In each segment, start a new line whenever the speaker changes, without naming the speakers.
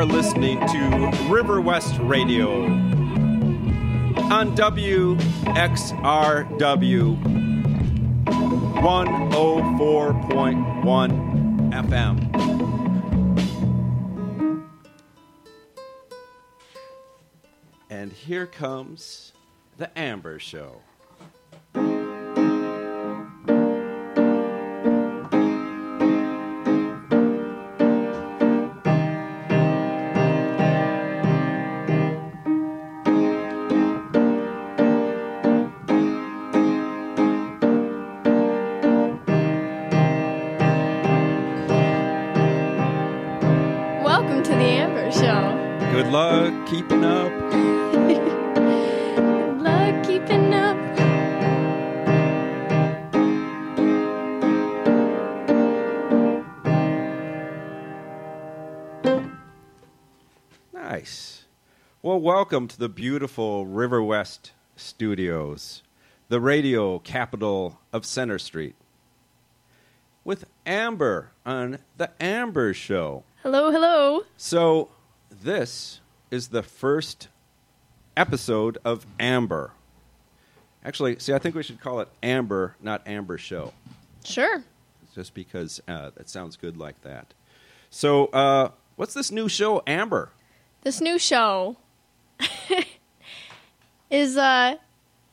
are listening to River West Radio on WXRW 104.1 FM. And here comes the Amber Show. Well, welcome to the beautiful River West Studios, the radio capital of Center Street, with Amber on the Amber Show.
Hello, hello.
So, this is the first episode of Amber. Actually, see, I think we should call it Amber, not Amber Show,
Sure.
just because uh, it sounds good like that. So, uh, what's this new show, Amber?
This new show is uh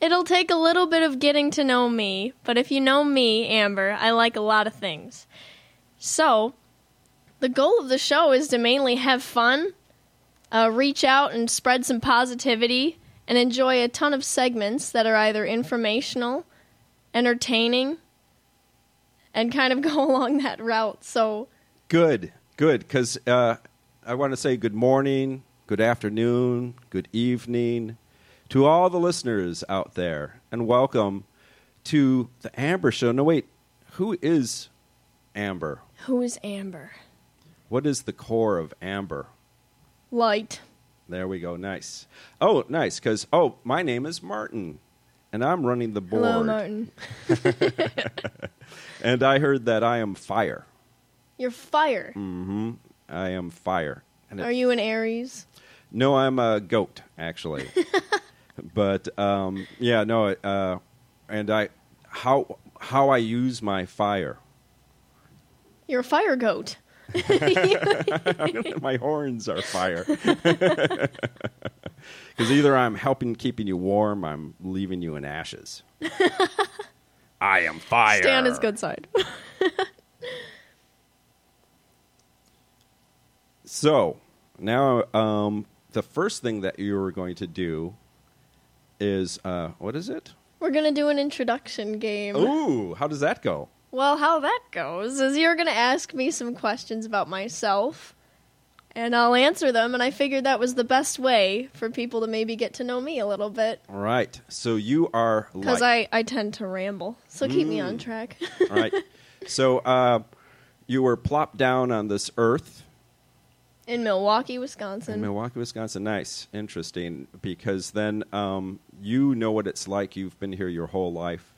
it'll take a little bit of getting to know me, but if you know me, Amber, I like a lot of things. So, the goal of the show is to mainly have fun, uh, reach out and spread some positivity, and enjoy a ton of segments that are either informational, entertaining, and kind of go along that route. So,
Good, good. Because uh, I want to say good morning, good afternoon, good evening to all the listeners out there, and welcome to the Amber Show. No, wait, who is Amber?
who is Amber?
What is the core of Amber?
Light.
There we go. Nice. Oh, nice. Because oh, my name is Martin, and I'm running the board.
Hello, Martin.
And I heard that I am fire.
You're fire.
Mm hmm I am fire. And
Are
it-
you an Aries?
No, I'm a goat actually. but um, yeah, no. Uh, and I how how I use my fire.
You're a fire goat.
my horns are fire. Because either I'm helping keeping you warm, I'm leaving you in ashes. I am fire.
Stay on his good side.
So now, um, the first thing that you are going to do is uh, what is it?
We're gonna do an introduction game.
Ooh, how does that go?
Well, how that goes is you're gonna ask me some questions about myself, and I'll answer them. And I figured that was the best way for people to maybe get to know me a little bit,
All right. So you are
because I I tend to ramble. So keep me on
Mm.
track.
All right. So uh, you were plopped down on this earth
In Milwaukee, Wisconsin. in.
Milwaukee, Wisconsin. Nice, interesting. Because then um, you know what it's like. You've been here your whole life.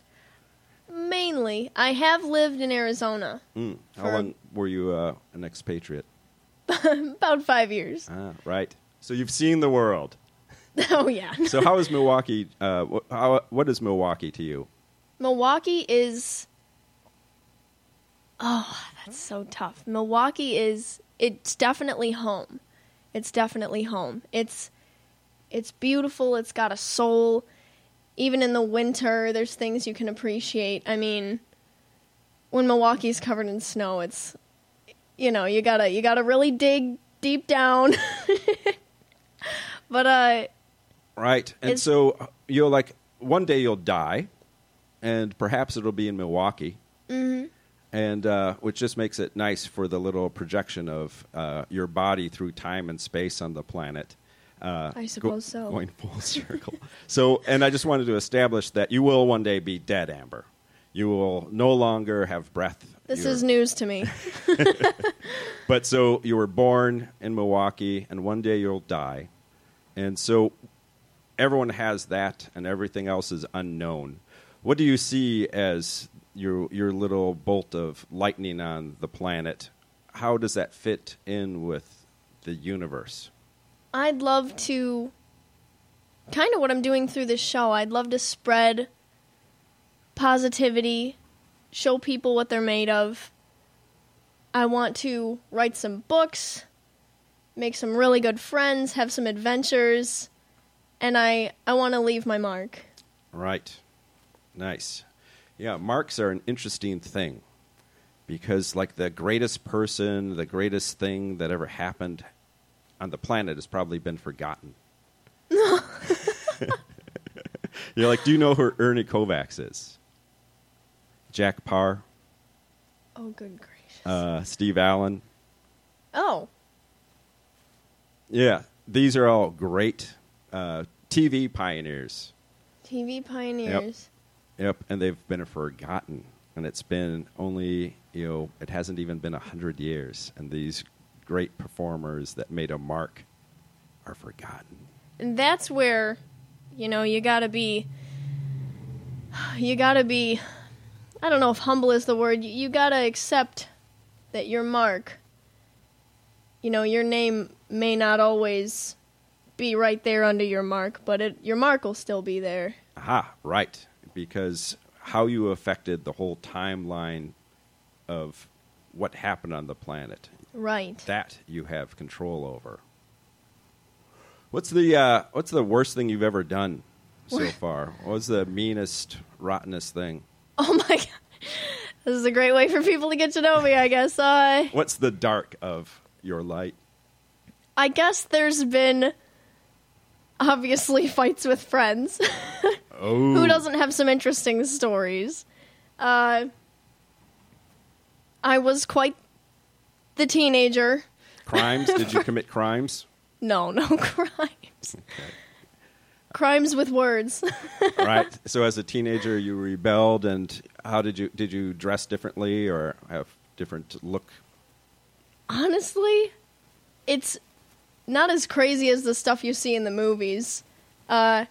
Mainly, I have lived in Arizona
Mm. How long were you uh, an expatriate?
about five years.
Ah, right. So you've seen the world.
oh yeah.
So how is Milwaukee? Uh, wh- how, what is Milwaukee to you?
Milwaukee is Oh, that's so tough. Milwaukee is it's definitely home. It's definitely home. It's it's beautiful, it's got a soul. Even in the winter, there's things you can appreciate. I mean, when Milwaukee's covered in snow, it's you know, you got to you got to really dig deep down. but uh
Right. And so you'll like one day you'll die, and perhaps it'll be in Milwaukee.
mhm.
And uh, which just makes it nice for the little projection of uh, your body through time and space on the planet. Uh,
I suppose so.
Going full circle. so, and I just wanted to establish that you will one day be dead, Amber. You will no longer have breath.
this
You're-
is news to me.
But so you were born in Milwaukee, and one day you'll die, and so everyone has that, and everything else is unknown. What do you see as your your little bolt of lightning on the planet? How does that fit in with the universe?
I'd love to kind of what I'm doing through this show. I'd love to spread positivity, show people what they're made of. I want to write some books, make some really good friends, have some adventures, and I I want to leave my mark.
Right. Nice. Yeah, marks are an interesting thing because, like, the greatest person, the greatest thing that ever happened on the planet has probably been forgotten. You're like, do you know who Ernie Kovacs is? Jack Paar,
Oh, good gracious.
uh, Steve Allen.
oh,
Yeah, these are all great uh, TV pioneers.
TV pioneers.
Yep, and they've been forgotten, and it's been only you know it hasn't even been a hundred years, and these great performers that made a mark are forgotten.
And that's where, you know, you gotta be. You gotta be. I don't know if humble is the word. You, you gotta accept that your mark. You know, your name may not always be right there under your mark, but it, your mark will still be there.
Aha, right, because how you affected the whole timeline of what happened on the planet
Right.
that you have control over. What's the uh, what's the worst thing you've ever done so far? What was the meanest, rottenest thing?
Oh my god. This is a great way for people to get to know me, I guess. Uh,
What's the dark of your light?
I guess there's been obviously fights with friends.
Oh,
Who doesn't have some interesting stories? Uh, I was quite the teenager.
crimes? Did you commit crimes?
No, no crimes. Crimes with words.
right. So as a teenager, you rebelled, and how did you did you dress differently or have different look?
Honestly, it's not as crazy as the stuff you see in the movies. Uh,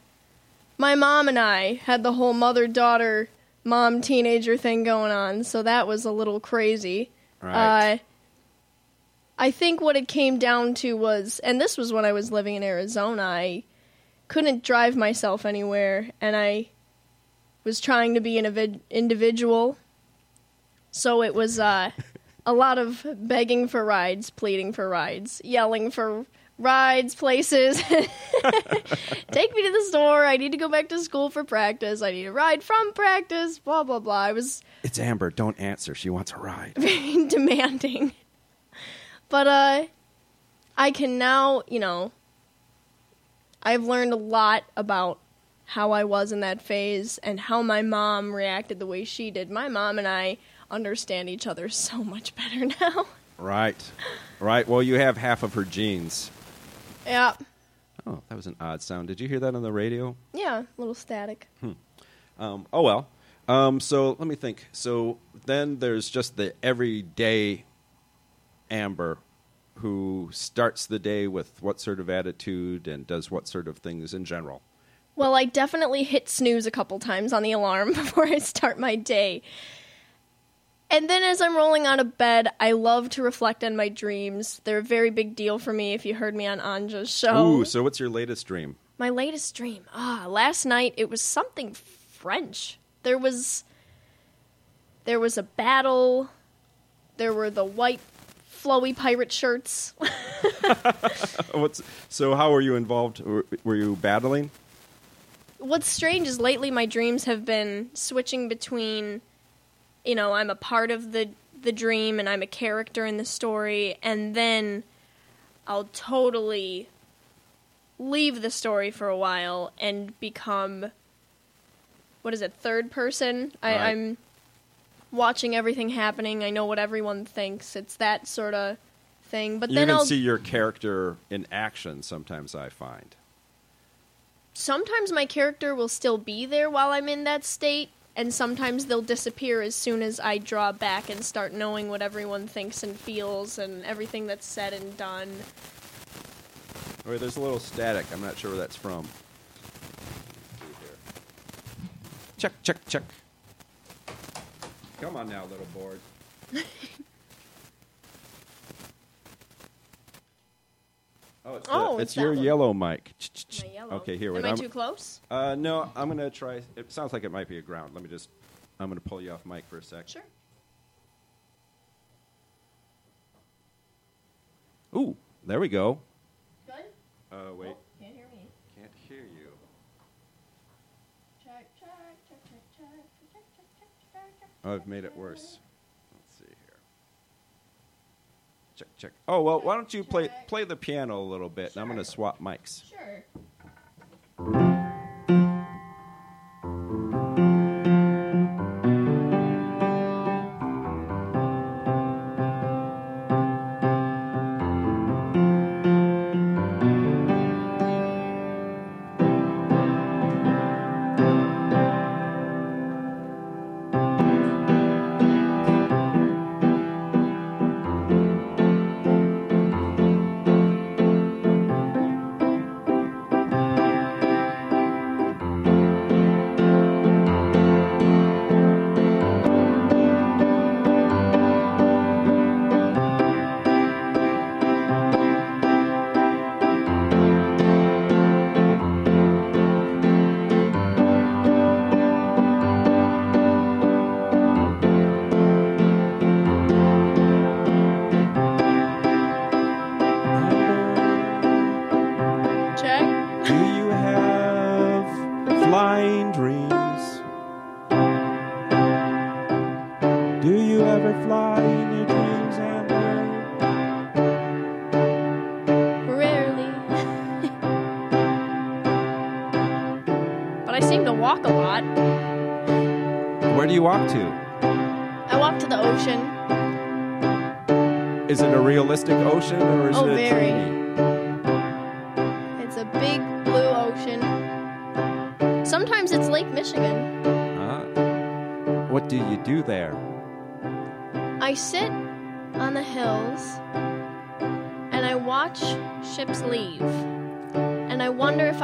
my mom and I had the whole mother daughter, mom teenager thing going on, so that was a little crazy.
Right.
Uh, I think what it came down to was, and this was when I was living in Arizona, I couldn't drive myself anywhere, and I was trying to be an individual. So it was uh, a lot of begging for rides, pleading for rides, yelling for rides, places. Take me to the store. I need to go back to school for practice. I need a ride from practice. Blah blah blah. I was
it's Amber. Don't answer. She wants a ride.
very demanding. But uh I can now, you know, I've learned a lot about how I was in that phase and how my mom reacted the way she did. My mom and I understand each other so much better now.
Right. Right. Well, you have half of her genes.
Yeah.
Oh, that was an odd sound. Did you hear that on the radio?
Yeah, a little static.
Um, oh well. Um, so let me think. So then there's just the everyday Amber who starts the day with what sort of attitude and does what sort of things in general.
Well, I definitely hit snooze a couple times on the alarm before I start my day. And then as I'm rolling out of bed, I love to reflect on my dreams. They're a very big deal for me if you heard me on Anja's show.
Ooh, so what's your latest dream?
my latest dream. Ah, last night it was something French. There was there was a battle. There were the white flowy pirate shirts.
What's so? How were you involved? Were, were you battling?
What's strange is lately my dreams have been switching between, you know, I'm a part of the the dream and I'm a character in the story, and then I'll totally leave the story for a while and become what is it, third person? I,
Right.
I'm watching everything happening. I know what everyone thinks. It's that sort of thing. But
You
then I'll
see your character in action. Sometimes I find.
sometimes my character will still be there while I'm in that state, and sometimes they'll disappear as soon as I draw back and start knowing what everyone thinks and feels and everything that's said and done.
Wait, there's a little static. I'm not sure where that's from. Check, check, check. Come on now, little board. Oh, it's,
Oh, it's
it's your
one.
yellow mic.
My yellow.
Okay, here. Wait.
Am I
I'm-
too close?
Uh, no, I'm gonna try. It sounds like it might be a ground. Let me just. I'm gonna pull you off mic for a sec.
Sure.
Ooh, there we go.
Good.
Uh, wait,
Can't hear me.
can't hear you.
Check, check, check, check, check, check, check, check, check.
Oh, I've made it worse. Let's see here. Check, check. Oh well, why don't you play play the piano a little bit? and I'm gonna swap mics.
Sure.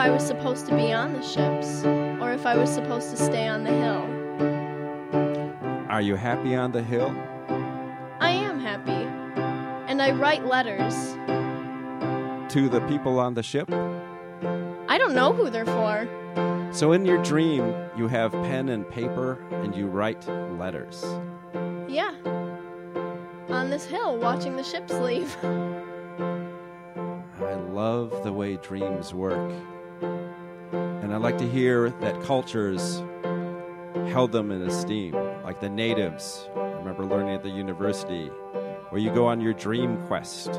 I was supposed to be on the ships or if I was supposed to stay on the hill.
Are you happy on the hill?
I am happy. And I write letters.
To the people on the ship?
I don't know who they're for.
So in your dream, you have pen and paper and you write letters.
Yeah. On this hill watching the ships leave.
I love the way dreams work. And I like to hear that cultures held them in esteem, like the natives. I remember learning at the university where you go on your dream quest.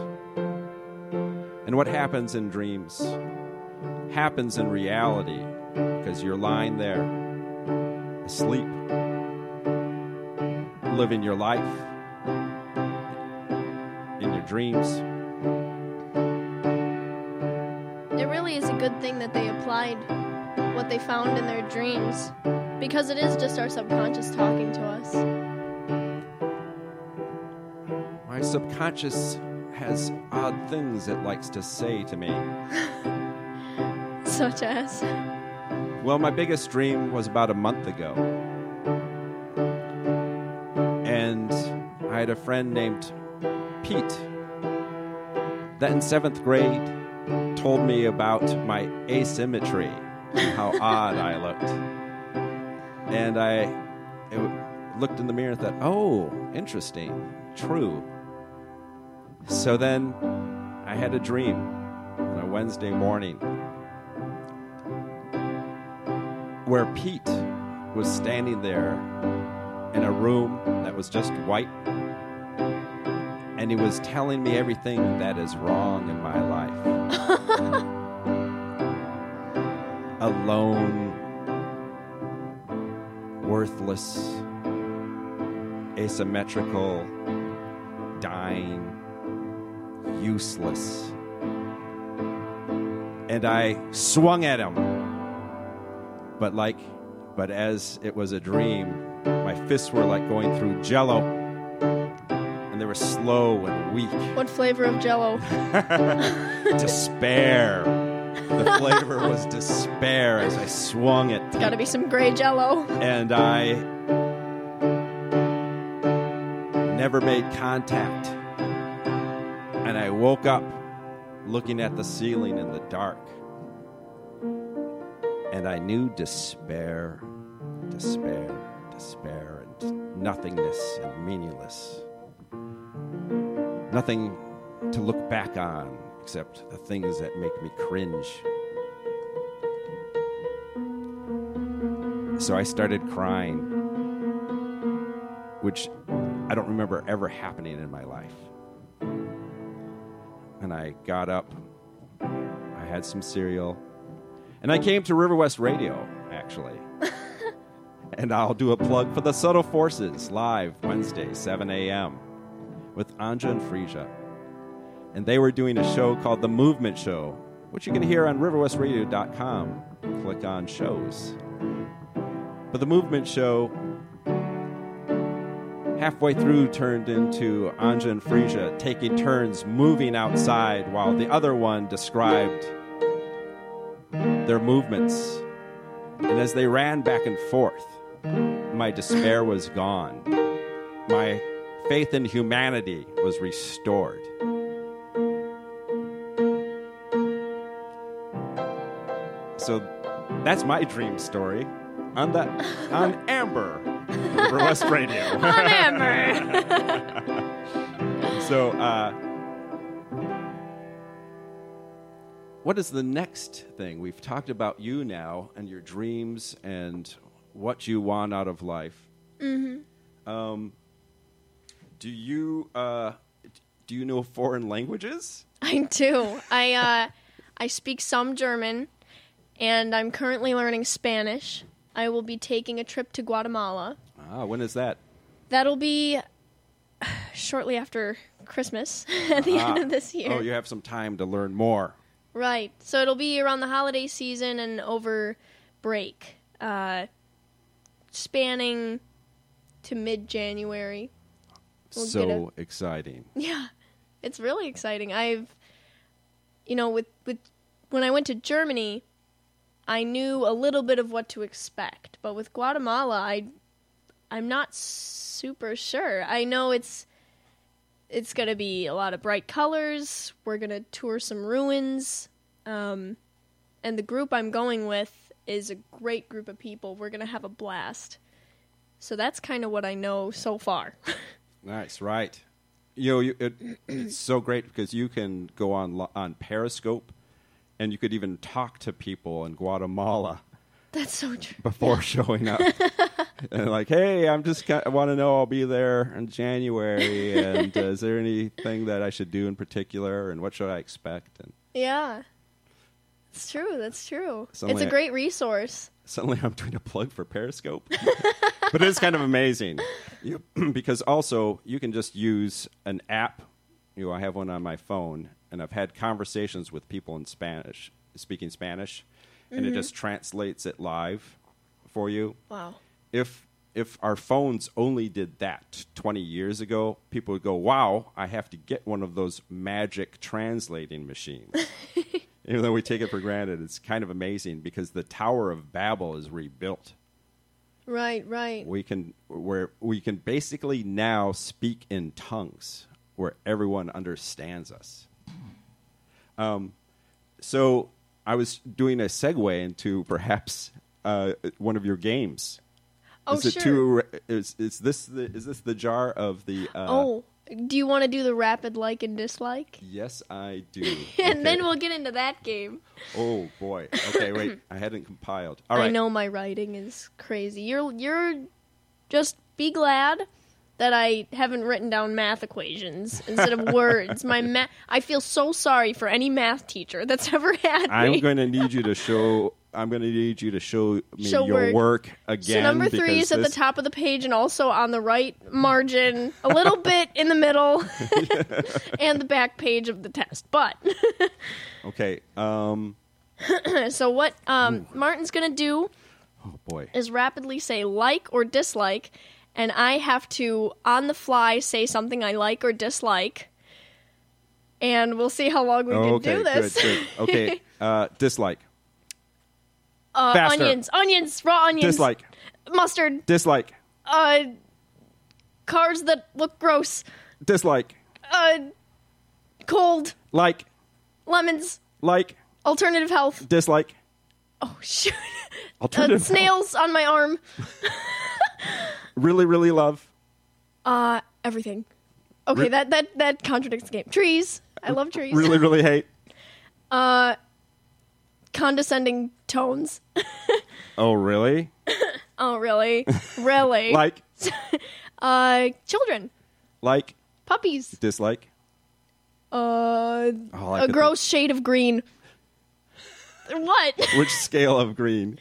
And what happens in dreams happens in reality because you're lying there asleep, living your life in your dreams.
It really is a good thing that they applied what they found in their dreams because it is just our subconscious talking to us.
My subconscious has odd things it likes to say to me.
Such as.
Well, my biggest dream was about a month ago. And I had a friend named Pete that in seventh grade told me about my asymmetry, how odd I looked. And I it looked in the mirror and thought, oh, interesting, true. So then I had a dream on a Wednesday morning where Pete was standing there in a room that was just white, and he was telling me everything that is wrong in my life. Alone, worthless, asymmetrical, dying, useless. And I swung at him but like but as it was a dream my fists were like going through jello and they were slow and weak
What flavor of jello?
despair the flavor was despair as i swung it It's
Gotta be some gray jello.
and i never made contact and i woke up looking at the ceiling in the dark. And I knew despair, despair, despair, and nothingness and meaningless. Nothing to look back on except the things that make me cringe. So I started crying, which I don't remember ever happening in my life. And I got up, I had some cereal, and I came to River West Radio, actually. and I'll do a plug for the Subtle Forces live Wednesday, 7 a.m. with Anja and Frisia. And they were doing a show called The Movement Show, which you can hear on riverwestradio.com. Click on shows. But the Movement Show halfway through turned into Anja and Frisia taking turns moving outside while the other one described their movements. And as they ran back and forth, my despair was gone. My faith in humanity was restored. So that's my dream story on the on Amber for West Radio.
On Amber.
so, uh, what is the next thing? We've talked about you now and your dreams and what you want out of life. Mm-hmm. Um, do you uh, do you know foreign languages?
I do. I uh, I speak some German, and I'm currently learning Spanish. I will be taking a trip to Guatemala.
Ah, when is that?
That'll be shortly after Christmas at the end
Ah.
of this year.
Oh, you have some time to learn more.
Right. So it'll be around the holiday season and over break, uh, spanning to mid January. We'll
so exciting.
Yeah, it's really exciting. I've, you know, with with when I went to Germany, I knew a little bit of what to expect, but with Guatemala, I, I'm not super sure. I know it's, it's gonna be a lot of bright colors. We're gonna tour some ruins, um, and the group I'm going with is a great group of people. We're gonna have a blast. So that's kind of what I know so far.
Nice, right? You know, you, it, it's so great because you can go on on Periscope, and you could even talk to people in Guatemala
that's so true.
before showing up. and like, hey, I'm just kind I want to know I'll be there in January, and uh, is there anything that I should do in particular, and what should I expect? And
Yeah. It's true. That's true. It's a great resource.
suddenly I'm doing a plug for Periscope. but it is kind of amazing you, because also you can just use an app. You know, I have one on my phone, and I've had conversations with people in Spanish, speaking Spanish, and it mm-hmm. just translates it live for you.
Wow.
If if our phones only did that 20 years ago, people would go, "Wow, I have to get one of those magic translating machines." Even though we take it for granted, it's kind of amazing because the Tower of Babel is rebuilt.
Right, right.
We can where we can basically now speak in tongues where everyone understands us. Um, so I was doing a segue into perhaps uh, one of your games.
Oh,
is it
sure.
too? Is, is this the is this the jar of the? Uh,
oh, do you want to do the rapid like and dislike?
yes, I do.
and
Okay.
then we'll get into that game.
Oh boy. Okay, wait. I hadn't compiled. All right.
I know my writing is crazy. You're you're just be glad that I haven't written down math equations instead of words. My ma- I feel so sorry for any math teacher that's ever had me.
I'm going to need you to show. I'm going to need you to show me
Show
your
work.
work
So
again.
number three is at the top of the page and also on the right margin, a little bit in the middle, and the back page of the test. But
Okay. Um.
so what um, Martin's gonna do
Oh boy.
is rapidly say like or dislike, and I have to on the fly say something I like or dislike, and we'll see how long we can
okay.
do this.
Good. Good. Okay. Uh, dislike.
uh,
Faster.
onions, onions, raw onions,
Dislike.
mustard,
Dislike.
uh, cars that look gross,
Dislike.
uh, cold,
Like.
Lemons.
Like,
Alternative health.
dislike,
Oh shoot. Uh, snails on my arm.
Really, really love.
Uh, everything. Okay,
Re-
that that that contradicts the game. Trees. I love trees.
Really, really hate.
Uh, condescending tones.
Oh, really?
Oh, really? really?
Like,
uh, children,
like,
puppies.
dislike.
Uh,
Oh,
a gross shade of green. What?
Which scale of green?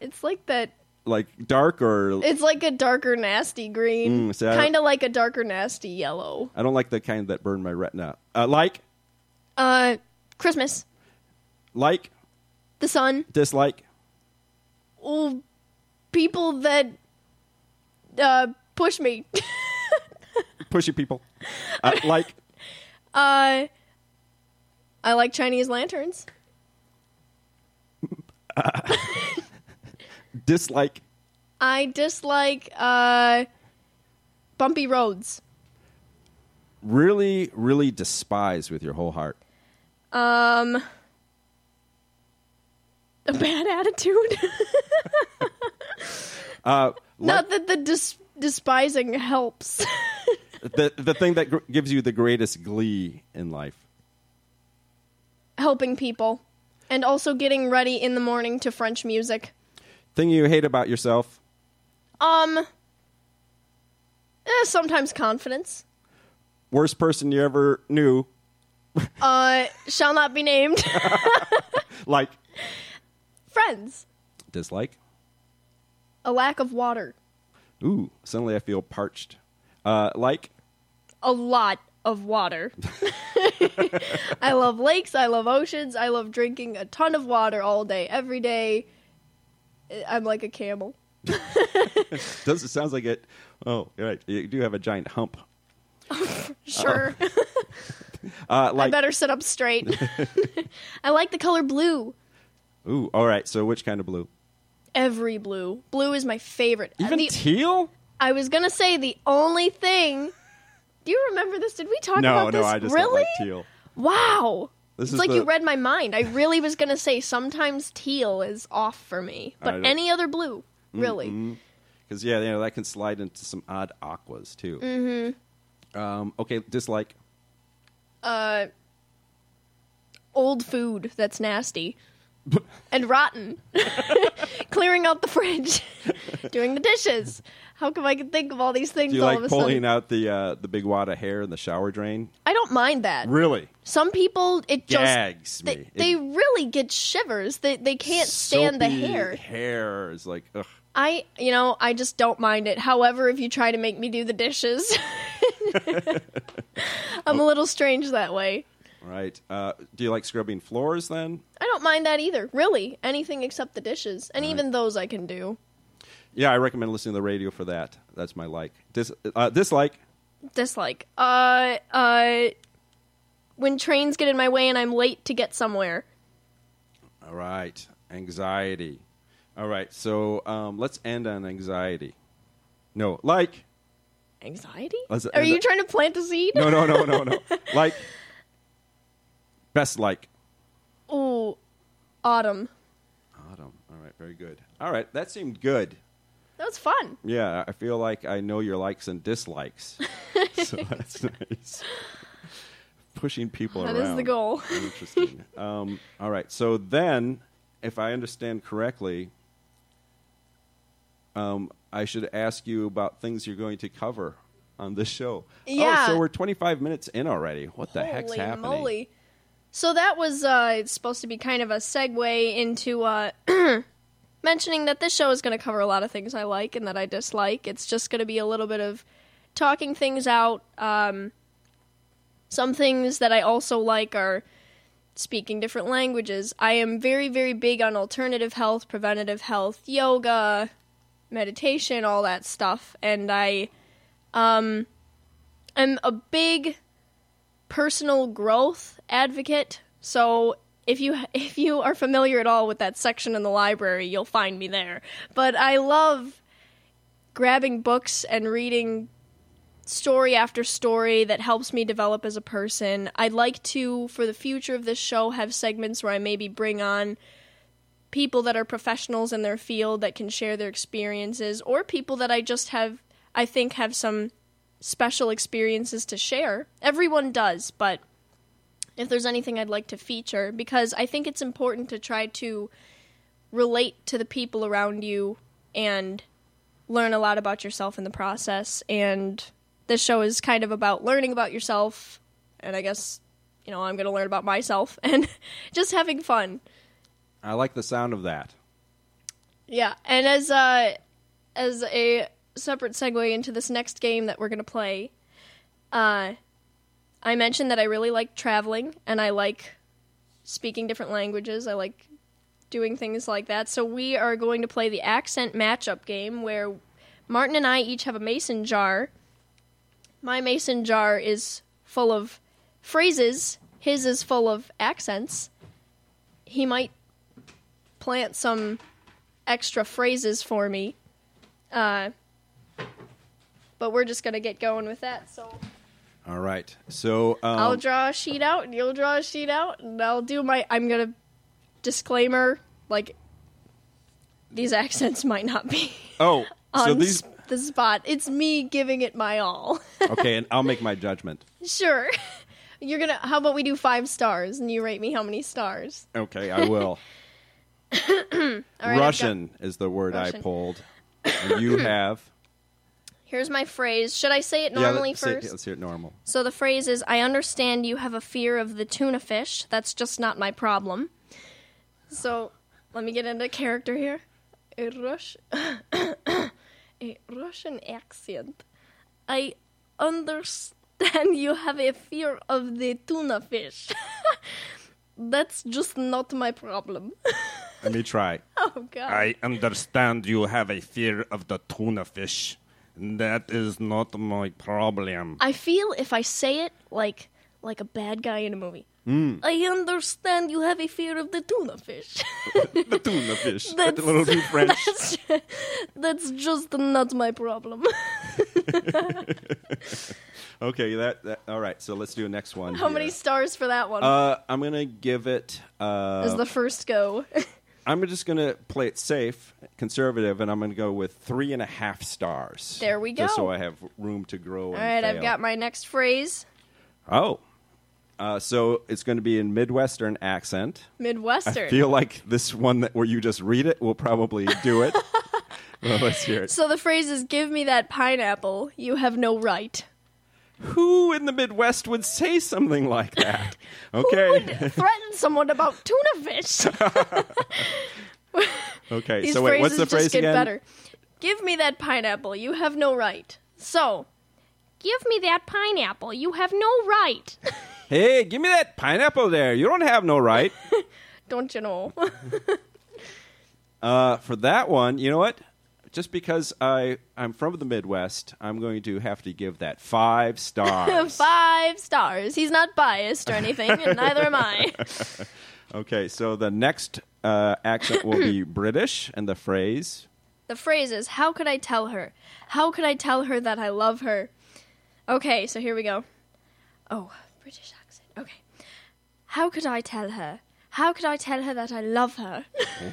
It's like that.
Like dark or
It's like a darker, nasty green.
Mm, see, I-
kind of like a darker, nasty yellow.
I don't like the kind that burn my retina. Uh, like,
Uh, Christmas,
like,
the sun.
dislike.
Oh, people that uh push me.
Pushy people. Uh, like,
uh, I like Chinese lanterns.
dislike.
I dislike uh bumpy roads.
Really, really despise with your whole heart.
Um, a bad attitude.
Uh,
Not that the dis- despising helps.
the the thing that gr- gives you the greatest glee in life.
Helping people, and also getting ready in the morning to French music.
Thing you hate about yourself.
Um, eh, sometimes confidence.
Worst person you ever knew.
Uh, shall not be named.
Like,
Friends.
dislike.
A lack of water.
Ooh, suddenly I feel parched. Uh, like,
a lot of water. I love lakes, I love oceans, I love drinking a ton of water all day, every day. I'm like a camel.
does it sounds like it? Oh, you're right. You do have a giant hump.
Sure.
Uh,
I
like,
better sit up straight. I like the color blue.
ooh, all right. So which kind of blue?
Every blue. Blue is my favorite.
Even
The-
teal?
I was gonna say the only thing. Do you remember this? Did we talk
No,
about
no,
this?
I just
really?
like teal.
Wow.
This
it's
is
like
the-
you read my mind. I really was gonna say sometimes teal is off for me, but any other blue, really.
Because yeah, you know that can slide into some odd aquas too. Mm-hmm. Um, okay, dislike.
uh old food that's nasty and rotten. Clearing out the fridge. Doing the dishes. How come i can think of all these things
Do you
all
like
of a
pulling
sudden
out the uh, the big wad of hair in the shower drain?
i don't mind that.
Really?
Some people it just
gags
they,
me.
they
It-
really get shivers. They, they can't stand the hair.
Hair is like ugh.
i you know i just don't mind it. However if you try to make me do the dishes i'm a little strange that way
Right. Uh, do you like scrubbing floors then?
I don't mind that either. Really, anything except the dishes, and even those I can do.
Yeah, I recommend listening to the radio for that. That's my like. Dis- uh, dislike.
Dislike. Uh, uh, when trains get in my way and I'm late to get somewhere.
All right. Anxiety. All right. So um, let's end on anxiety. No, like.
Anxiety?
Let's-
Are you trying to plant a seed?
No, no, no, no, no. like. Best like.
Oh, autumn.
Autumn. All right. Very good. All right. That seemed good.
That was fun.
Yeah, I feel like I know your likes and dislikes. so that's nice. Pushing people
That
around.
is the goal.
Interesting. um, all right. So then, if I understand correctly, um, I should ask you about things you're going to cover on this show.
Yeah.
Oh, so we're 25 minutes in already. What the heck's
Holy
happening?
moly. So that was uh, supposed to be kind of a segue into uh, mentioning that this show is going to cover a lot of things I like and that I dislike. It's just going to be a little bit of talking things out. Um, some things that I also like are speaking different languages. I am very, very big on alternative health, preventative health, yoga, meditation, all that stuff. And I um, am a big personal growth advocate. So if you if you are familiar at all with that section in the library, you'll find me there. But I love grabbing books and reading story after story that helps me develop as a person. I'd like to, for the future of this show, have segments where I maybe bring on people that are professionals in their field that can share their experiences, or people that I just have, I think, have some special experiences to share. Everyone does, but if there's anything I'd like to feature, because I think it's important to try to relate to the people around you and learn a lot about yourself in the process. And this show is kind of about learning about yourself, and I guess, you know, I'm going to learn about myself and just having fun.
I like the sound of that.
Yeah, and as uh, as a separate segue into this next game that we're gonna play, uh, I mentioned that I really like traveling and I like speaking different languages. I like doing things like that. So we are going to play the accent matchup game where Martin and I each have a mason jar. My mason jar is full of phrases. His is full of accents. He might plant some extra phrases for me. Uh, but we're just gonna get going with that. So
All right. So um,
I'll draw a sheet out, and you'll draw a sheet out, and I'll do my. I'm gonna disclaimer like these accents might not be
oh, so these
the spot. It's me giving it my all.
okay, and I'll make my judgment.
sure. You're gonna. How about we do five stars, and you rate me how many stars?
Okay, I will.
All right, I've got-
Russian is the word I pulled. You have
Here's my phrase. Should I say it
yeah,
normally
let's, say-
first?
let's hear it normal.
So the phrase is I understand you have a fear of the tuna fish. That's just not my problem. So let me get into character here. A Rush a Russian accent. I understand you have a fear of the tuna fish. That's just not my problem.
Let me try.
oh god.
I understand you have a fear of the tuna fish. That is not my problem.
I feel if I say it like like a bad guy in a movie. I understand you have a fear of the tuna fish.
the tuna fish.
That's-
a little too French.
that's, that's just not my problem.
Okay, that, that all right. So let's do a next one.
How
here.
many stars for that one?
Uh, I'm gonna give it. Uh,
As the first go.
I'm just gonna play it safe, conservative, and I'm gonna go with three and a half stars.
There we
Just
go.
so I have room to grow.
All right, I've got my next phrase.
Oh, uh, so it's going to be in Midwestern accent.
Midwestern.
I feel like this one that where you just read it will probably do it. well, let's hear it.
so the phrase is give me that pineapple, you have no right.
Who in the Midwest would say something like that? Okay,
threaten someone about tuna fish?
okay.
These
so wait, what's
phrases
the
just
phrase
get
again?
better. Give me that pineapple, you have no right. So, give me that pineapple, you have no right.
Hey, give me that pineapple there. You don't have no right.
Don't you know?
Uh, for that one, you know what? Just because I I'm from the Midwest, I'm going to have to give that five stars.
Five stars. He's not biased or anything, and neither am I.
okay, so the next uh, accent will be British, and the phrase.
The phrase is, How could I tell her? How could I tell her that I love her? Okay, so here we go. Oh, British accent. Okay. How could I tell her? How could I tell her that I love her?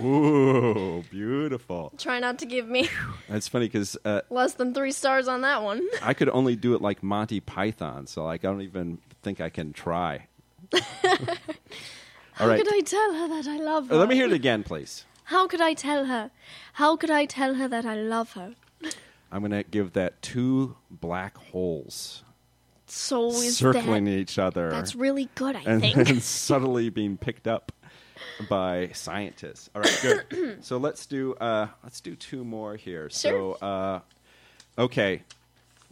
Ooh, beautiful.
Try not to give me
That's funny because uh,
less than three stars on that one.
I could only do it like Monty Python, so like I don't even think I can try. All
How
right,
could I tell her that I love her?
Let me hear it again, please.
How could I tell her? How could I tell her that I love her?
I'm going to give that two black holes
So is
circling
that,
each other.
That's really good, I
and
think.
then subtly being picked up by scientists. All right, good. so let's do uh, let's do two more here.
Sure.
So uh, okay,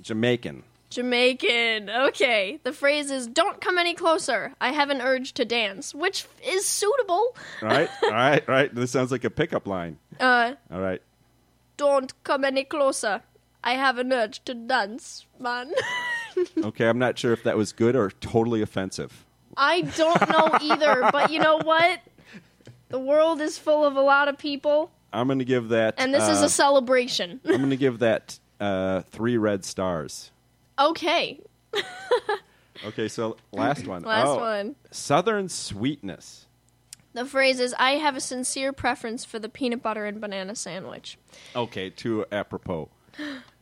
Jamaican.
Jamaican. Okay. The phrase is "Don't come any closer. I have an urge to dance," which is suitable.
All right, all right, all right. This sounds like a pickup line.
Uh,
All right.
don't come any closer. I have an urge to dance, man.
Okay, I'm not sure if that was good or totally offensive.
I don't know either, but you know what? The world is full of a lot of people,
I'm going to give that.
and this is
uh,
a celebration.
I'm going to give that uh, three red stars.
Okay,
Okay, so last one.
last
Oh,
one.
Southern sweetness.
The phrase is I have a sincere preference for the peanut butter and banana sandwich.
Okay, too apropos.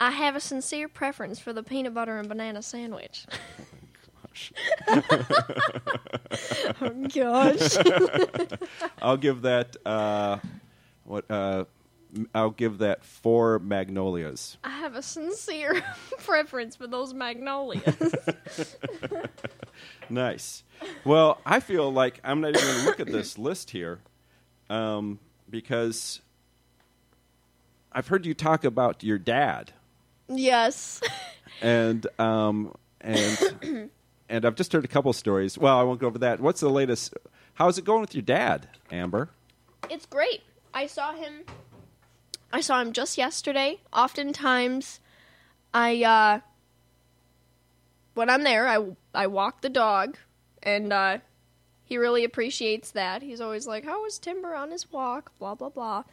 I have a sincere preference for the peanut butter and banana sandwich.
Gosh.
oh gosh.
I'll give that. Uh, what? Uh, I'll give that four magnolias.
I have a sincere preference for those magnolias.
Nice. Well, I feel like I'm not even going to look at this list here, um, because I've heard you talk about your dad,
yes.
and um, and and I've just heard a couple stories. Well, I won't go over that. What's the latest? How's it going with your dad, Amber?
It's great. I saw him I saw him just yesterday. Oftentimes I uh when I'm there, I I walk the dog and uh he really appreciates that. He's always like, "How was Timber on his walk?" blah blah blah.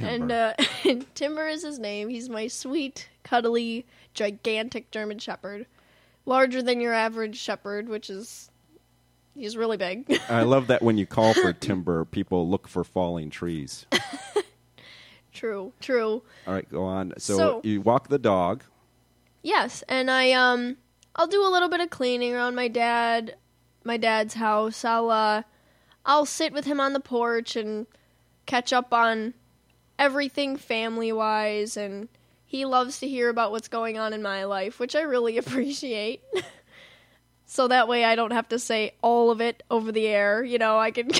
And uh Timber is his name. He's my sweet, cuddly, gigantic German shepherd. Larger than your average shepherd, which is he's really big.
I love that when you call for timber, people look for falling trees.
true, true.
All right, go on. So,
So-
you walk the dog.
Yes, and I um I'll do a little bit of cleaning around my dad my dad's house. I'll uh I'll sit with him on the porch and catch up on everything family wise and he loves to hear about what's going on in my life, which I really appreciate. so that way I don't have to say all of it over the air, you know, I can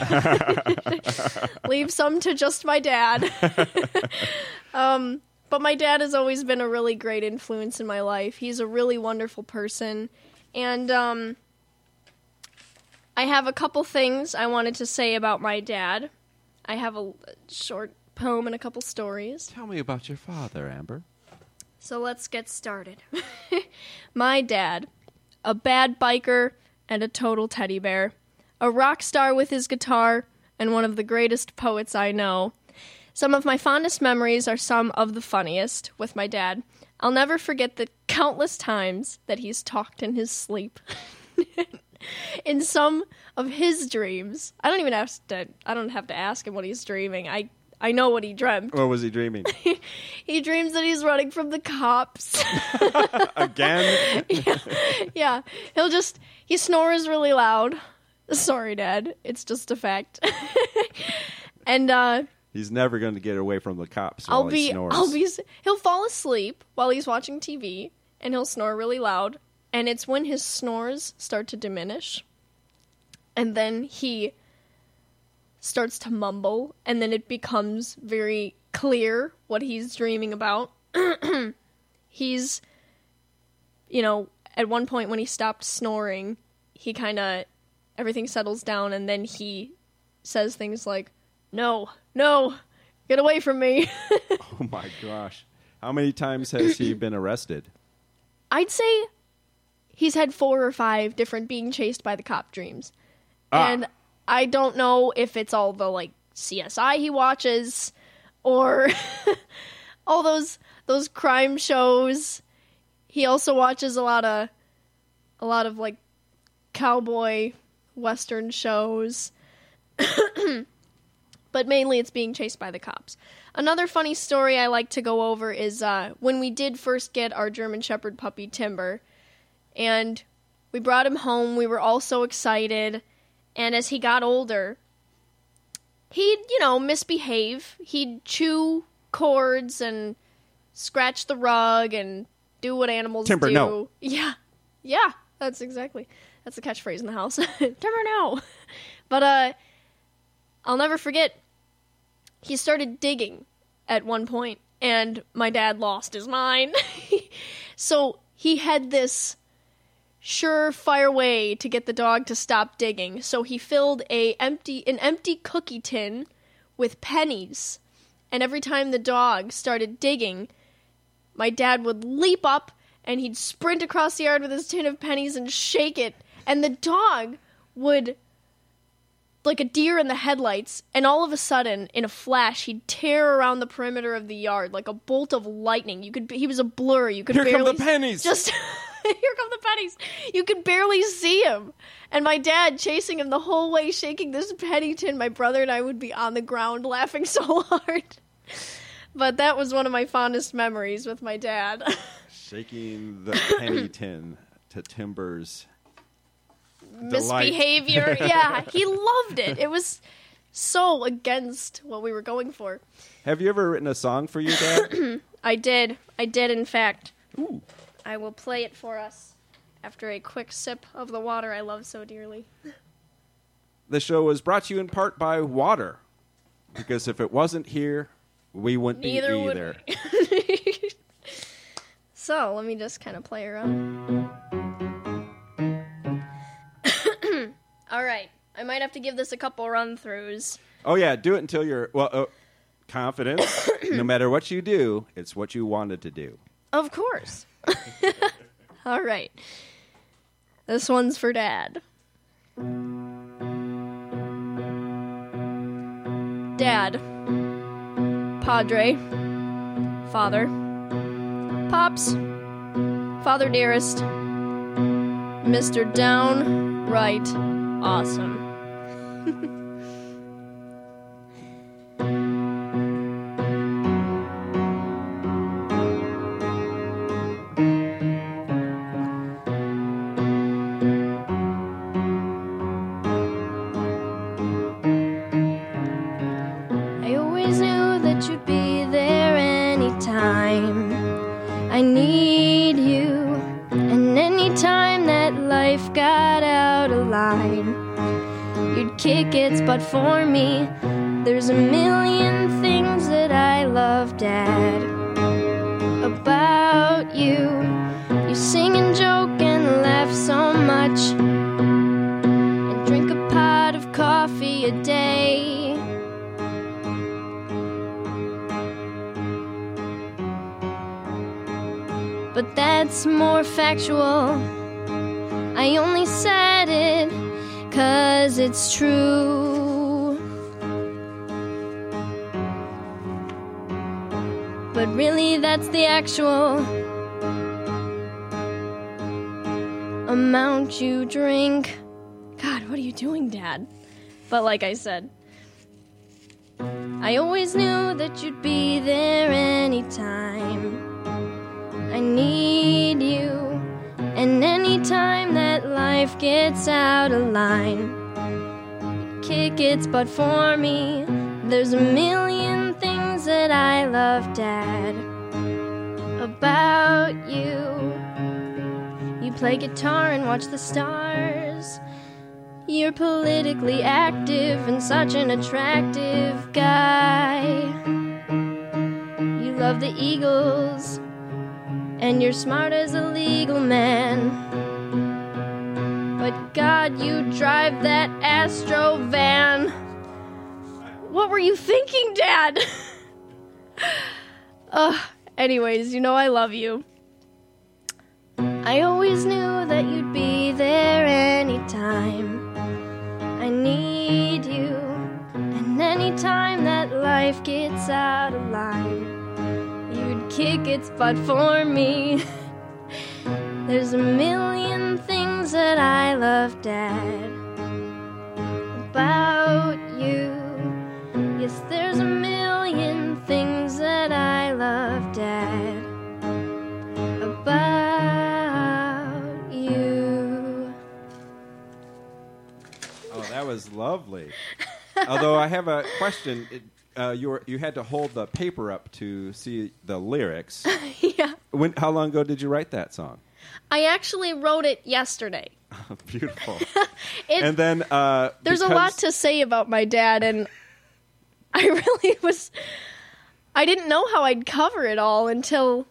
leave some to just my dad. um but my dad has always been a really great influence in my life. He's a really wonderful person. And um, I have a couple things I wanted to say about my dad. I have a short poem and a couple stories.
Tell me about your father, Amber.
So let's get started. my dad, a bad biker and a total teddy bear, a rock star with his guitar, and one of the greatest poets I know. Some of my fondest memories are some of the funniest with my dad. I'll never forget the countless times that he's talked in his sleep. in some of his dreams, I don't even have to. I don't have to ask him what he's dreaming. I I know what he dreamt.
What was he dreaming?
He dreams that he's running from the cops.
Again?
yeah, he'll just he snores really loud. Sorry, Dad. It's just a fact. and uh
He's never going to get away from the cops while
I'll
he
be
snores.
I'll be he'll fall asleep while he's watching TV and he'll snore really loud and it's when his snores start to diminish and then he starts to mumble and then it becomes very clear what he's dreaming about. he's you know, at one point when he stopped snoring, he kind of everything settles down and then he says things like, "No, no, get away from me."
Oh my gosh. How many times has he been arrested?
I'd say he's had four or five different being chased by the cop dreams.
Ah.
And I don't know if it's all the like CSI he watches or all those those crime shows. He also watches a lot of a lot of like cowboy western shows. but mainly it's being chased by the cops. Another funny story I like to go over is uh, when we did first get our German Shepherd puppy Timber, and we brought him home. We were all so excited, and as he got older, he'd you know misbehave. He'd chew cords and scratch the rug and do what animals
Timber,
do.
no.
Yeah, yeah, that's exactly that's the catchphrase in the house. Timber, no. But uh, I'll never forget. He started digging at one point, and my dad lost his mind. so he had this surefire way to get the dog to stop digging. So he filled a empty an empty cookie tin with pennies, and every time the dog started digging, my dad would leap up and he'd sprint across the yard with his tin of pennies and shake it, and the dog would like a deer in the headlights, and all of a sudden, in a flash, he'd tear around the perimeter of the yard like a bolt of lightning. You could he was a blur. You could
Here come
barely
the pennies.
Just here come the pennies. You could barely see him. And my dad chasing him the whole way, shaking this penny tin. My brother and I would be on the ground laughing so hard. But that was one of my fondest memories with my dad.
Shaking the penny tin to timbers.
Misbehavior. yeah, he loved it. It was so against what we were going for.
Have you ever written a song for your dad?
I did. I did, in fact. I will play it for us after a quick sip of the water I love so dearly.
the show was brought to you in part by water. Because if it wasn't here, we wouldn't
Neither
be either.
so let me just kind of play around. All right. I might have to give this a couple run throughs.
Oh yeah, do it until you're well. Uh, confidence. no matter what you do, it's what you wanted to do.
Of course. All right. This one's for Dad. Dad. Padre. Father. Pops. Father dearest. Mr. Downright Awesome. kick its for me. There's a million things that I love, Dad, about you. You sing and joke and laugh so much, and drink a pot of coffee a day. but that's more factual. I only said it cause it's true. But really, that's the actual amount you drink. God, what are you doing, Dad? But like I said, I always knew that you'd be there anytime. I need you. And anytime that life gets out of line, kick its butt for me. There's a million things that I love, Dad, about you. You play guitar and watch the stars. You're politically active and such an attractive guy. You love the Eagles and you're smart as a legal man. But God, you drive that Astro van. What were you thinking, Dad? Ugh. Anyways, you know I love you. I always knew that you'd be there anytime. I need you. And anytime that life gets out of line kick its butt for me. There's a million things that I love, Dad, about you. Yes, there's a million things that I love, Dad, about you.
Oh, that was lovely. Although I have a question. Uh, you were, you had to hold the paper up to see the lyrics.
yeah.
When? How long ago did you write that song?
I actually wrote it yesterday.
Beautiful.
It,
and then uh,
there's a lot to say about my dad and i really was i didn't know how i'd cover it all until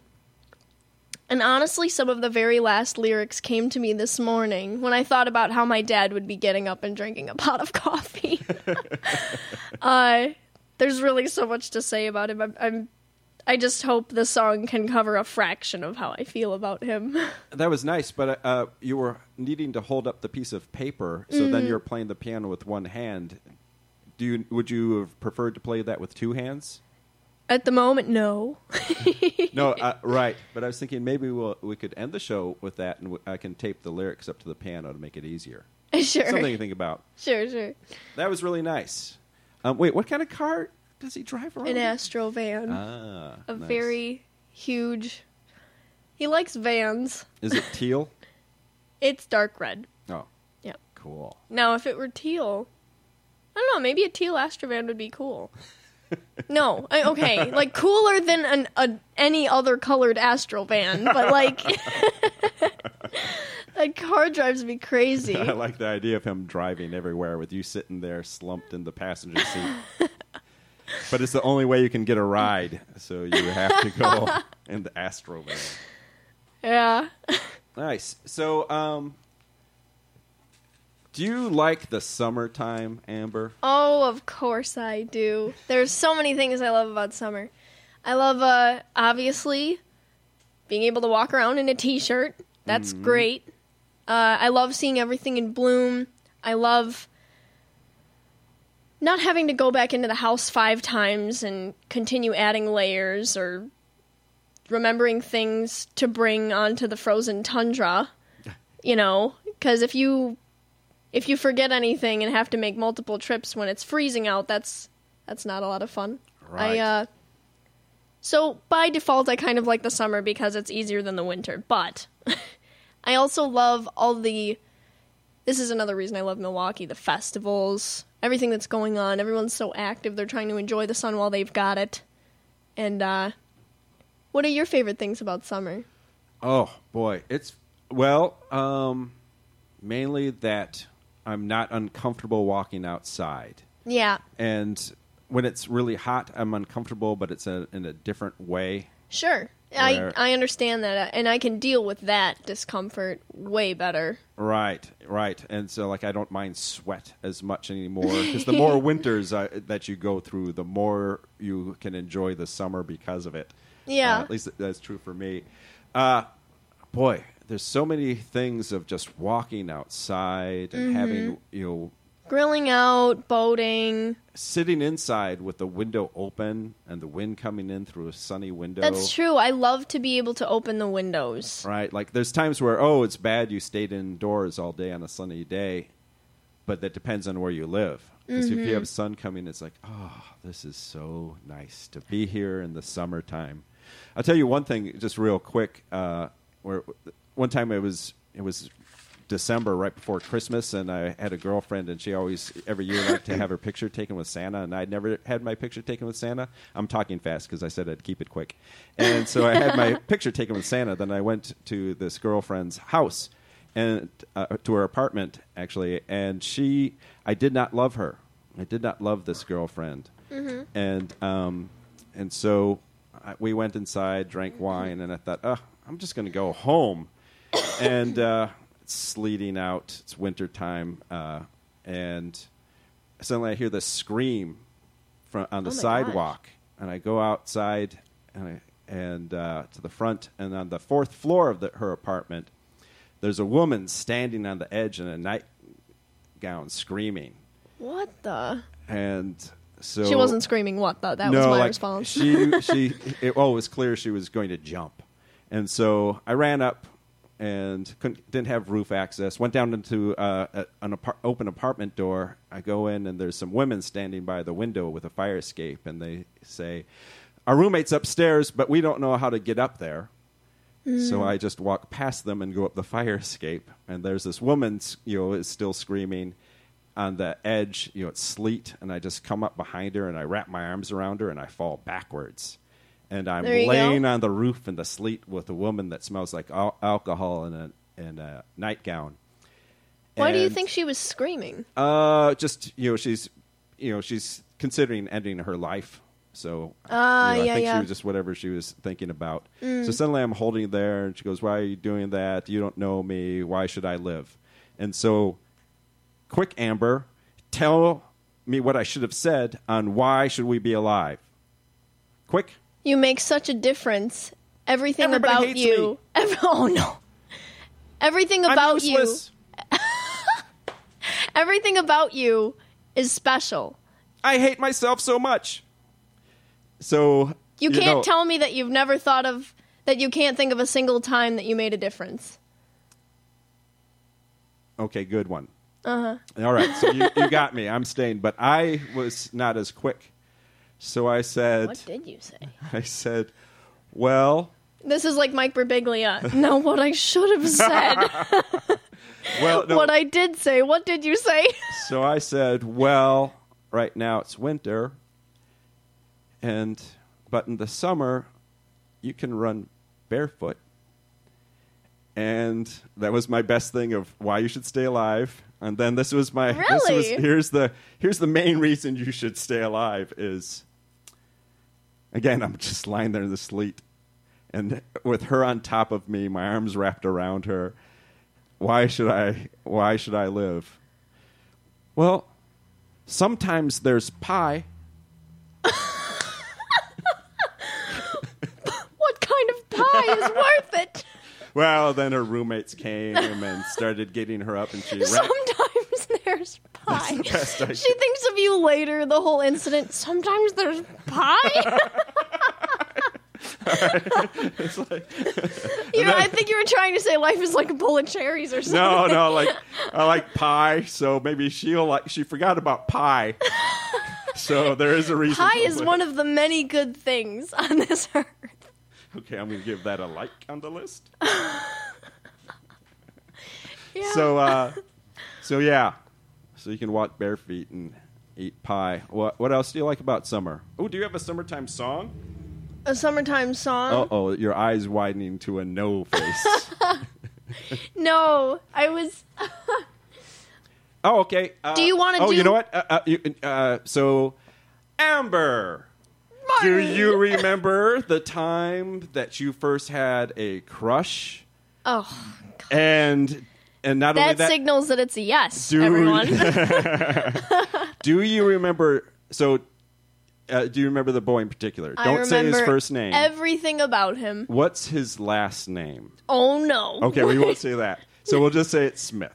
and honestly some of the very last lyrics came to me this morning when i thought about how my dad would be getting up and drinking a pot of coffee uh, there's really so much to say about him I'm, I'm I just hope the song can cover a fraction of how I feel about him.
That was nice, but uh, you were needing to hold up the piece of paper, so
Mm-hmm.
then you're playing the piano with one hand. Do you would you have preferred to play that with two hands?
At the moment, no.
No, uh, right. But I was thinking maybe we'll, we could end the show with that, and w- I can tape the lyrics up to the piano to make it easier.
sure.
Something to think about.
Sure, sure.
That was really nice. Um, wait, what kind of car does he drive around?
An
in?
Astro van.
Ah,
a
nice.
very huge. He likes vans.
Is it teal?
It's dark red.
Oh,
Yep.
cool.
Now, if it were teal, I don't know. Maybe a teal Astrovan would be cool. no, I, okay, like cooler than an a, any other colored Astrovan, but like that car drives me crazy.
I like the idea of him driving everywhere with you sitting there slumped in the passenger seat. but it's the only way you can get a ride, so you have to go in the Astro van.
Yeah.
Nice. So, um, do you like the summertime, Amber?
Oh, of course I do. There's so many things I love about summer. I love, uh, obviously, being able to walk around in a t-shirt. That's great. Uh, I love seeing everything in bloom. I love not having to go back into the house five times and continue adding layers or remembering things to bring onto the frozen tundra. You know, because if you if you forget anything and have to make multiple trips when it's freezing out, that's that's not a lot of fun.
Right.
I uh so by default I kind of like the summer because it's easier than the winter, but I also love all the this is another reason I love Milwaukee, the festivals, everything that's going on. Everyone's so active, they're trying to enjoy the sun while they've got it. And uh what are your favorite things about summer?
Oh boy, it's well, um, mainly that I'm not uncomfortable walking outside,
Yeah,
and when it's really hot, I'm uncomfortable, but it's a, in a different way.
Sure. I, I understand that, uh, and I can deal with that discomfort way better.
Right, right, and so like I don't mind sweat as much anymore because the more winters uh, that you go through, the more you can enjoy the summer because of it.
Yeah.
Uh, at least that's true for me. Uh, boy, there's so many things of just walking outside and having you know
Grilling out, boating.
sitting inside with the window open and the wind coming in through a sunny window.
That's true. I love to be able to open the windows.
Right. Like there's times where oh, it's bad you stayed indoors all day on a sunny day, but that depends on where you live. Because if you have sun coming, it's like oh, this is so nice to be here in the summertime. I'll tell you one thing, just real quick. Uh, where one time it was it was December right before Christmas, and I had a girlfriend, and she always every year liked to have her picture taken with Santa, and I'd never had my picture taken with Santa. I'm talking fast because I said I'd keep it quick, and so I had my picture taken with Santa. Then I went to this girlfriend's house, and uh, to her apartment actually, and she, I did not love her. I did not love this girlfriend, and um, and so I, we went inside, drank wine, and I thought, oh, I'm just going to go home and uh, it's sleeting out. It's winter time, uh, and suddenly I hear this scream from on the
Oh
sidewalk, and I go outside and I, and uh, to the front, and on the fourth floor of the, her apartment, there's a woman standing on the edge in a nightgown, screaming,
What the?
and so
she wasn't screaming what the? That
no,
was my
like,
response.
she she it, oh, it was clear she was going to jump, and so I ran up and couldn't, didn't have roof access. Went down into uh, a, an open apartment door. I go in and there's some women standing by the window with a fire escape, and they say, "Our roommate's upstairs, but we don't know how to get up there." So I just walk past them and go up the fire escape, and there's this woman, you know, is still screaming on the edge. You know, it's sleet, and I just come up behind her and I wrap my arms around her and I fall backwards, and I'm laying
go.
on the roof in the sleet with a woman that smells like al- alcohol in a in a nightgown.
Why do you think she was screaming?
Uh, just you know, she's you know she's considering ending her life. So
Ah,
you know,
yeah,
I think
yeah.
she was just whatever she was thinking about. So suddenly I'm holding there, and she goes, "Why are you doing that? You don't know me. Why should I live?" And so, quick, Amber, tell me what I should have said on why should we be alive. Quick.
You make such a difference. Everything
Everybody
about you. oh no. Everything about you. Everything about you is special.
I hate myself so much. So
You can't
know,
tell me that you've never thought of that you can't think of a single time that you made a difference.
Okay, good one. Uh huh. All right, so you, you got me. I'm staying, but I was not as quick. So I said,
What did you say?
I said, well,
This is like Mike Birbiglia. no, what I should have said.
well, no.
What I did say. What did you say?
so I said, well, right now it's winter, and but in the summer, you can run barefoot. And that was my best thing of why you should stay alive. And then this was my this was
Really?
here's the here's the main reason you should stay alive is again I'm just lying there in the sleet and with her on top of me, my arms wrapped around her. Why should I why should I live? Well, sometimes there's pie.
What kind of pie is worth it?
Well, then her roommates came and started getting her up, and she ran.
Sometimes there's pie.
the best I
She thinks of you later, the whole incident. Sometimes there's pie.
It's like,
you know, I think you were trying to say life is like a bowl of cherries or something.
no, no, like I like pie, so maybe she'll like. She forgot about pie, so there is a reason.
Pie is one of the many good things on this earth.
Okay, I'm gonna give that a like on the list.
Yeah.
So, uh, so yeah, so you can walk bare feet and eat pie. What what else do you like about summer? Oh, do you have a summertime song?
a summertime song.
Uh oh, your eyes widening to a no face.
No, I was.
oh, okay. Uh,
Do you do it?
Oh, you know what? Uh, uh, you, uh, so, Amber, do you remember the time that you first had a crush?
Oh,
And and not only
that,
that,
signals that it's a yes,
Do-
everyone.
do you remember? So, uh, do you remember the boy in particular?
I
Don't say his
remember
first name.
Everything about him.
What's his last name?
Oh no.
Okay, we won't say that. So we'll just say it's Smith.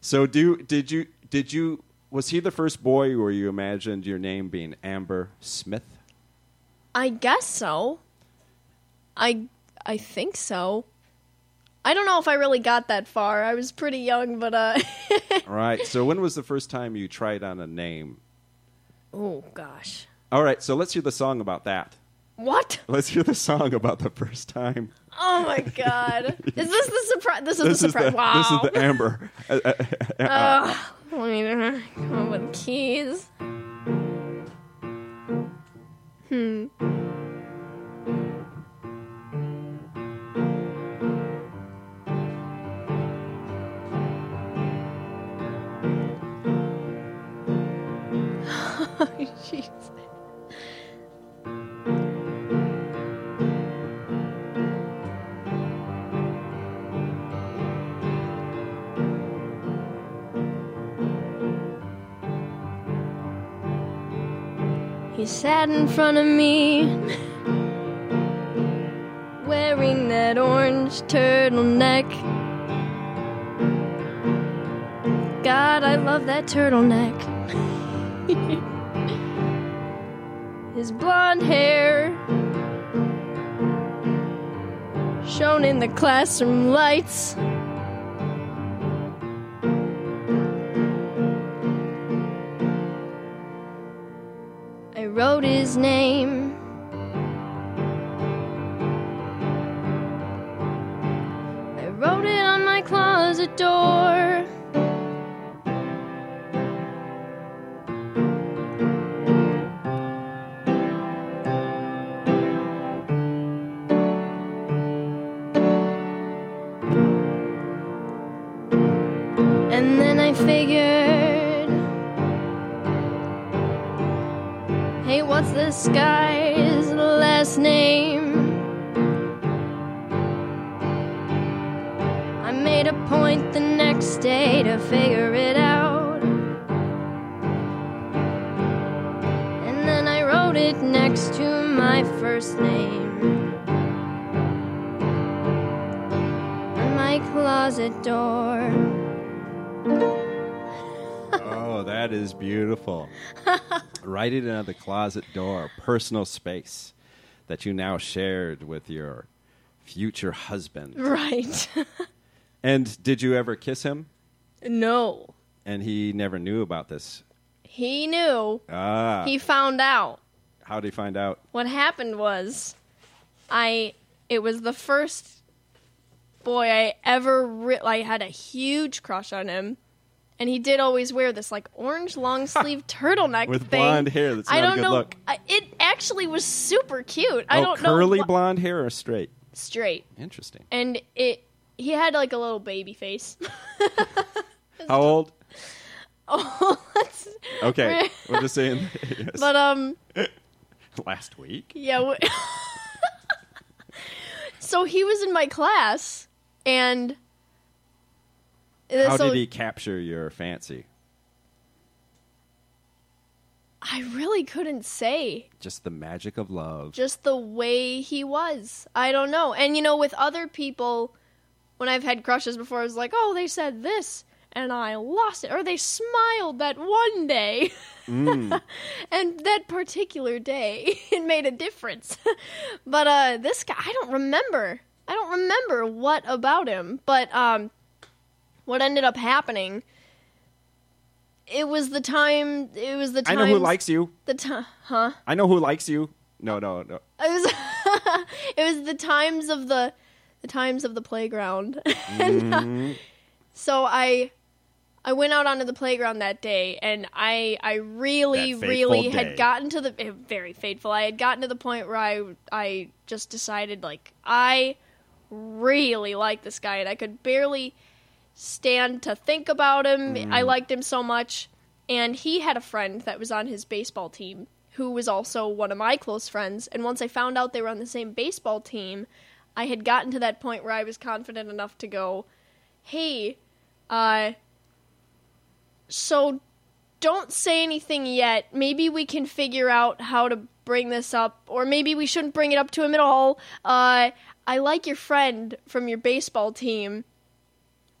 So do did you did you was he the first boy where you imagined your name being Amber Smith?
I guess so. I I think so. I don't know if I really got that far. I was pretty young, but uh
All right. So when was the first time you tried on a name?
Oh gosh.
All right. So let's hear the song about that.
What?
Let's hear the song about the first time.
Oh my god. is this the surprise? This is
This
the
is
surprise.
the
wow.
this is the Amber. Uh, uh, uh,
Ugh. Let me come up with keys. Hmm. Jeez. He sat in front of me, wearing that orange turtleneck. God, I love that turtleneck. His blonde hair shone in the classroom lights. I wrote his name.
Write it on the closet door, personal space that you now shared with your future husband.
Right.
And did you ever kiss him?
no.
And he never knew about this.
He knew.
Ah,
He found out.
how did he find out?
What happened was, I. It was the first boy I ever. Re- I had a huge crush on him. And he did always wear this like orange long sleeve turtleneck
With
thing.
blonde hair, that's
I
not a
don't
good
know.
look.
I, it actually was super cute. I
oh,
don't
curly
know. wh-
blonde hair or straight?
straight,
Interesting.
and it. He had like a little baby face.
How old?
oh, that's,
Okay, we're just saying. yes.
but um,
Last week.
yeah. W- so he was in my class, and
How
so
did he capture your fancy?
I really couldn't say.
Just the magic of love.
Just the way he was. I don't know. And you know, with other people, when I've had crushes before, I was like, oh, they said this, and I lost it. Or they smiled that one day.
Mm.
and that particular day, it made a difference. but uh, this guy, I don't remember. I don't remember what about him. But um, what ended up happening. It was the time. It was the time I
know who likes you.
the time, huh?
I know who likes you. No, no, no.
It was it was the times of the the times of the playground. and, uh,
Mm-hmm.
so I I went out onto the playground that day and I I really really
day.
had gotten to the eh, very fateful. I had gotten to the point where I I just decided like I really like this guy and I could barely stand to think about him. I
Mm.
liked him so much. And he had a friend that was on his baseball team who was also one of my close friends. And once I found out they were on the same baseball team, I had gotten to that point where I was confident enough to go, hey, uh, so don't say anything yet. Maybe we can figure out how to bring this up, or maybe we shouldn't bring it up to him at all. Uh, I like your friend from your baseball team.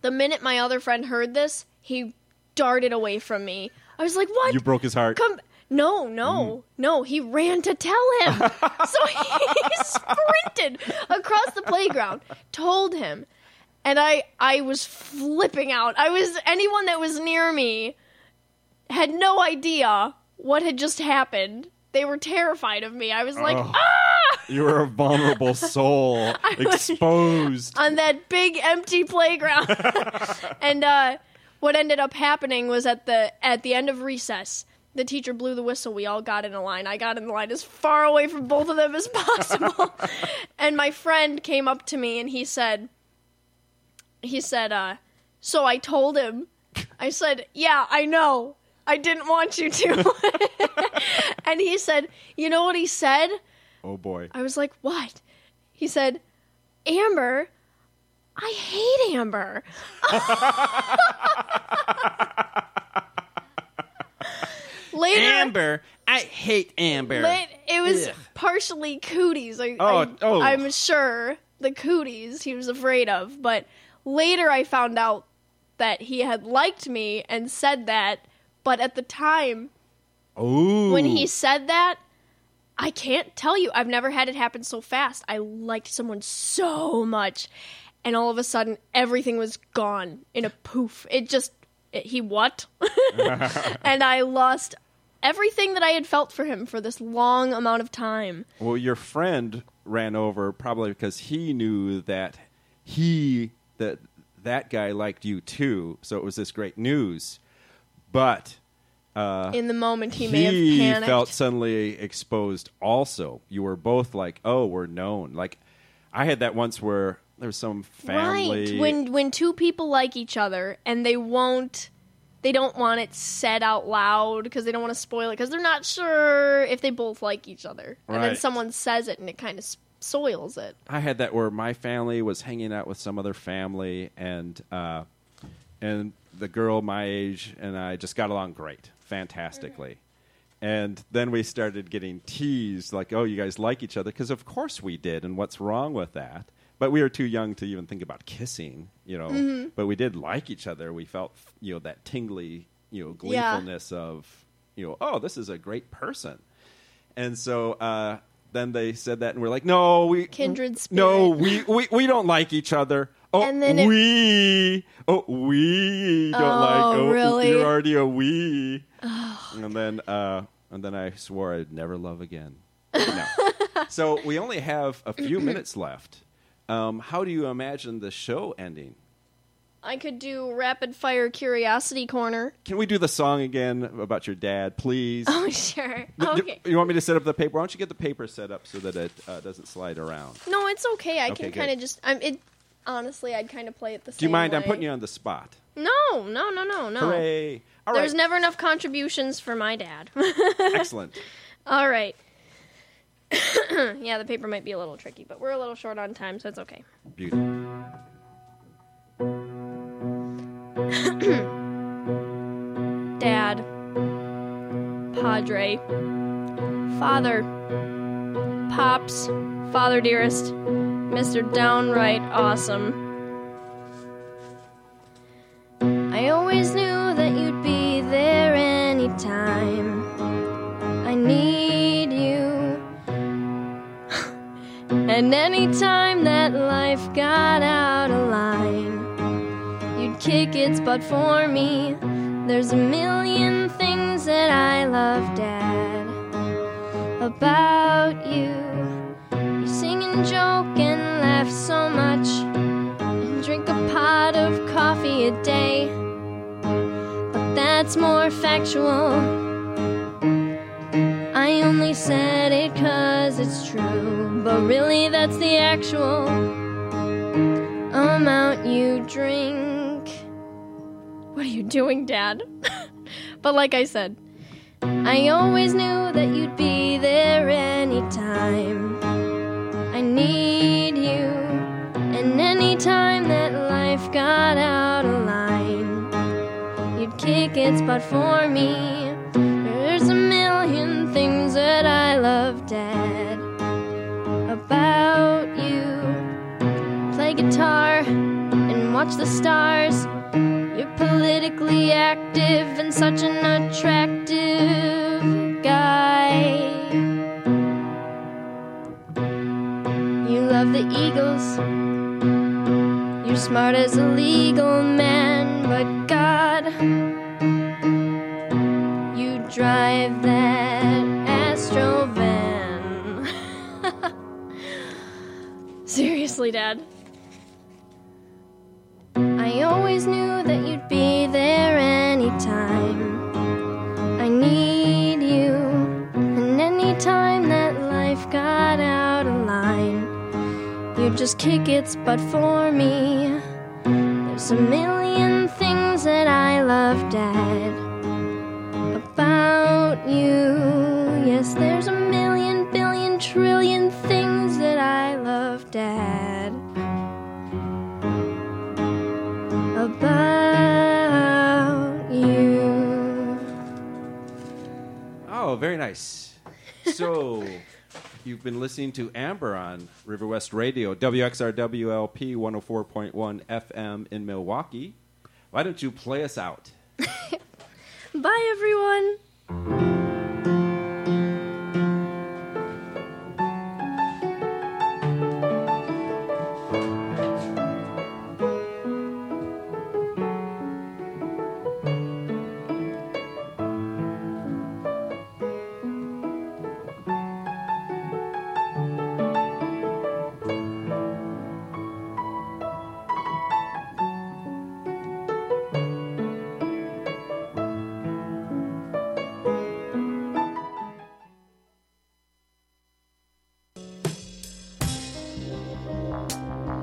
The minute my other friend heard this, he darted away from me. I was like, "What?
You broke his heart.
Come." No, no, mm. no. He ran to tell him. so he sprinted across the playground, told him, and I I was flipping out. I was anyone that was near me had no idea what had just happened. They were terrified of me. I was like,
Oh.
ah!
You were a vulnerable soul, exposed.
on that big empty playground. and uh, what ended up happening was at the at the end of recess, the teacher blew the whistle. We all got in a line. I got in the line as far away from both of them as possible. and my friend came up to me and he said, he said, uh, so I told him, I said, yeah, I know. I didn't want you to. and he said, you know what he said?
Oh boy.
I was like, what? He said, Amber, I hate Amber. Later,
Amber, I hate Amber.
la- it was
Ugh.
partially cooties. I,
Oh,
I,
oh.
I'm sure the cooties he was afraid of. But later, I found out that he had liked me and said that. But at the time,
Ooh.
when he said that, I can't tell you. I've never had it happen so fast. I liked someone so much, and all of a sudden, everything was gone in a poof. It just it, he what? and I lost everything that I had felt for him for this long amount of time.
Well, your friend ran over probably because he knew that he that that guy liked you too. So it was this great news. But uh,
In the moment, he,
he,
may have panicked.
felt suddenly exposed. Also, you were both like, "Oh, we're known." Like I had that once where there was some family.
Right. When when two people like each other and they won't they don't want it said out loud because they don't want to spoil it because they're not sure if they both like each other. And then someone says it and it kind of soils it.
I had that where my family was hanging out with some other family, and uh, and the girl my age and I just got along great, fantastically. And then we started getting teased, like, "Oh, you guys like each other?" Because of course we did, and what's wrong with that? But we were too young to even think about kissing, you know.
Mm-hmm.
But we did like each other. We felt, you know, that tingly, you know,
Yeah.
gleefulness of, you know, oh, this is a great person. And so uh, then they said that, and we're like, no, we
Kindred
No,
spirit.
we, we we don't like each other. Oh,
And then it-
we oh we don't
Oh,
like. Oh,
really?
You're already a we. And then uh, and then I swore I'd never love again. No. so we only have a few minutes left. Um, how do you imagine the show ending?
I could do rapid fire curiosity corner.
Can we do the song again about your dad, please?
Oh, sure. Okay.
You want me to set up the paper? Why don't you get the paper set up so that it uh, doesn't slide around?
No, it's okay. I
Okay,
can kind of just. I'm. It. Honestly, I'd kind of play it the same.
Do you mind? I'm putting you on the spot.
No, no, no, no, no.
Hooray! All right.
There's never enough contributions for my dad.
Excellent.
All right. yeah, the paper might be a little tricky, but we're a little short on time, so it's okay.
Beautiful.
Dad, Padre, Father, Pops, Father dearest, Mr. Downright Awesome. I always knew that you'd be there anytime I need you. and anytime that life got out of line, you'd kick its butt for me. There's a million things that I love, Dad, about you. You sing and joke and laugh so much, and drink a pot of coffee a day. But that's more factual. I only said it cause it's true, but really that's the actual amount you drink. What are you doing, Dad? but like I said, I always knew that you'd be there anytime. Anytime that life got out of line, you'd kick its butt for me. There's a million things that I love, Dad, about you. Play guitar and watch the stars. You're politically active and such an attractive guy. You love the Eagles. Smart as a legal man, but God, you drive that Astro van. Seriously, Dad. I always knew that you'd be there anytime. I need you, and anytime that life got out of line, you'd just kick its butt for me. There's a million things that I love, Dad, about you. Yes, there's a million, billion, trillion things that I love, Dad about you.
Oh, very nice. So, you've been listening to Amber on River West Radio, WXRWLP 104.1 FM in Milwaukee. Why don't you play us out?
Bye, everyone.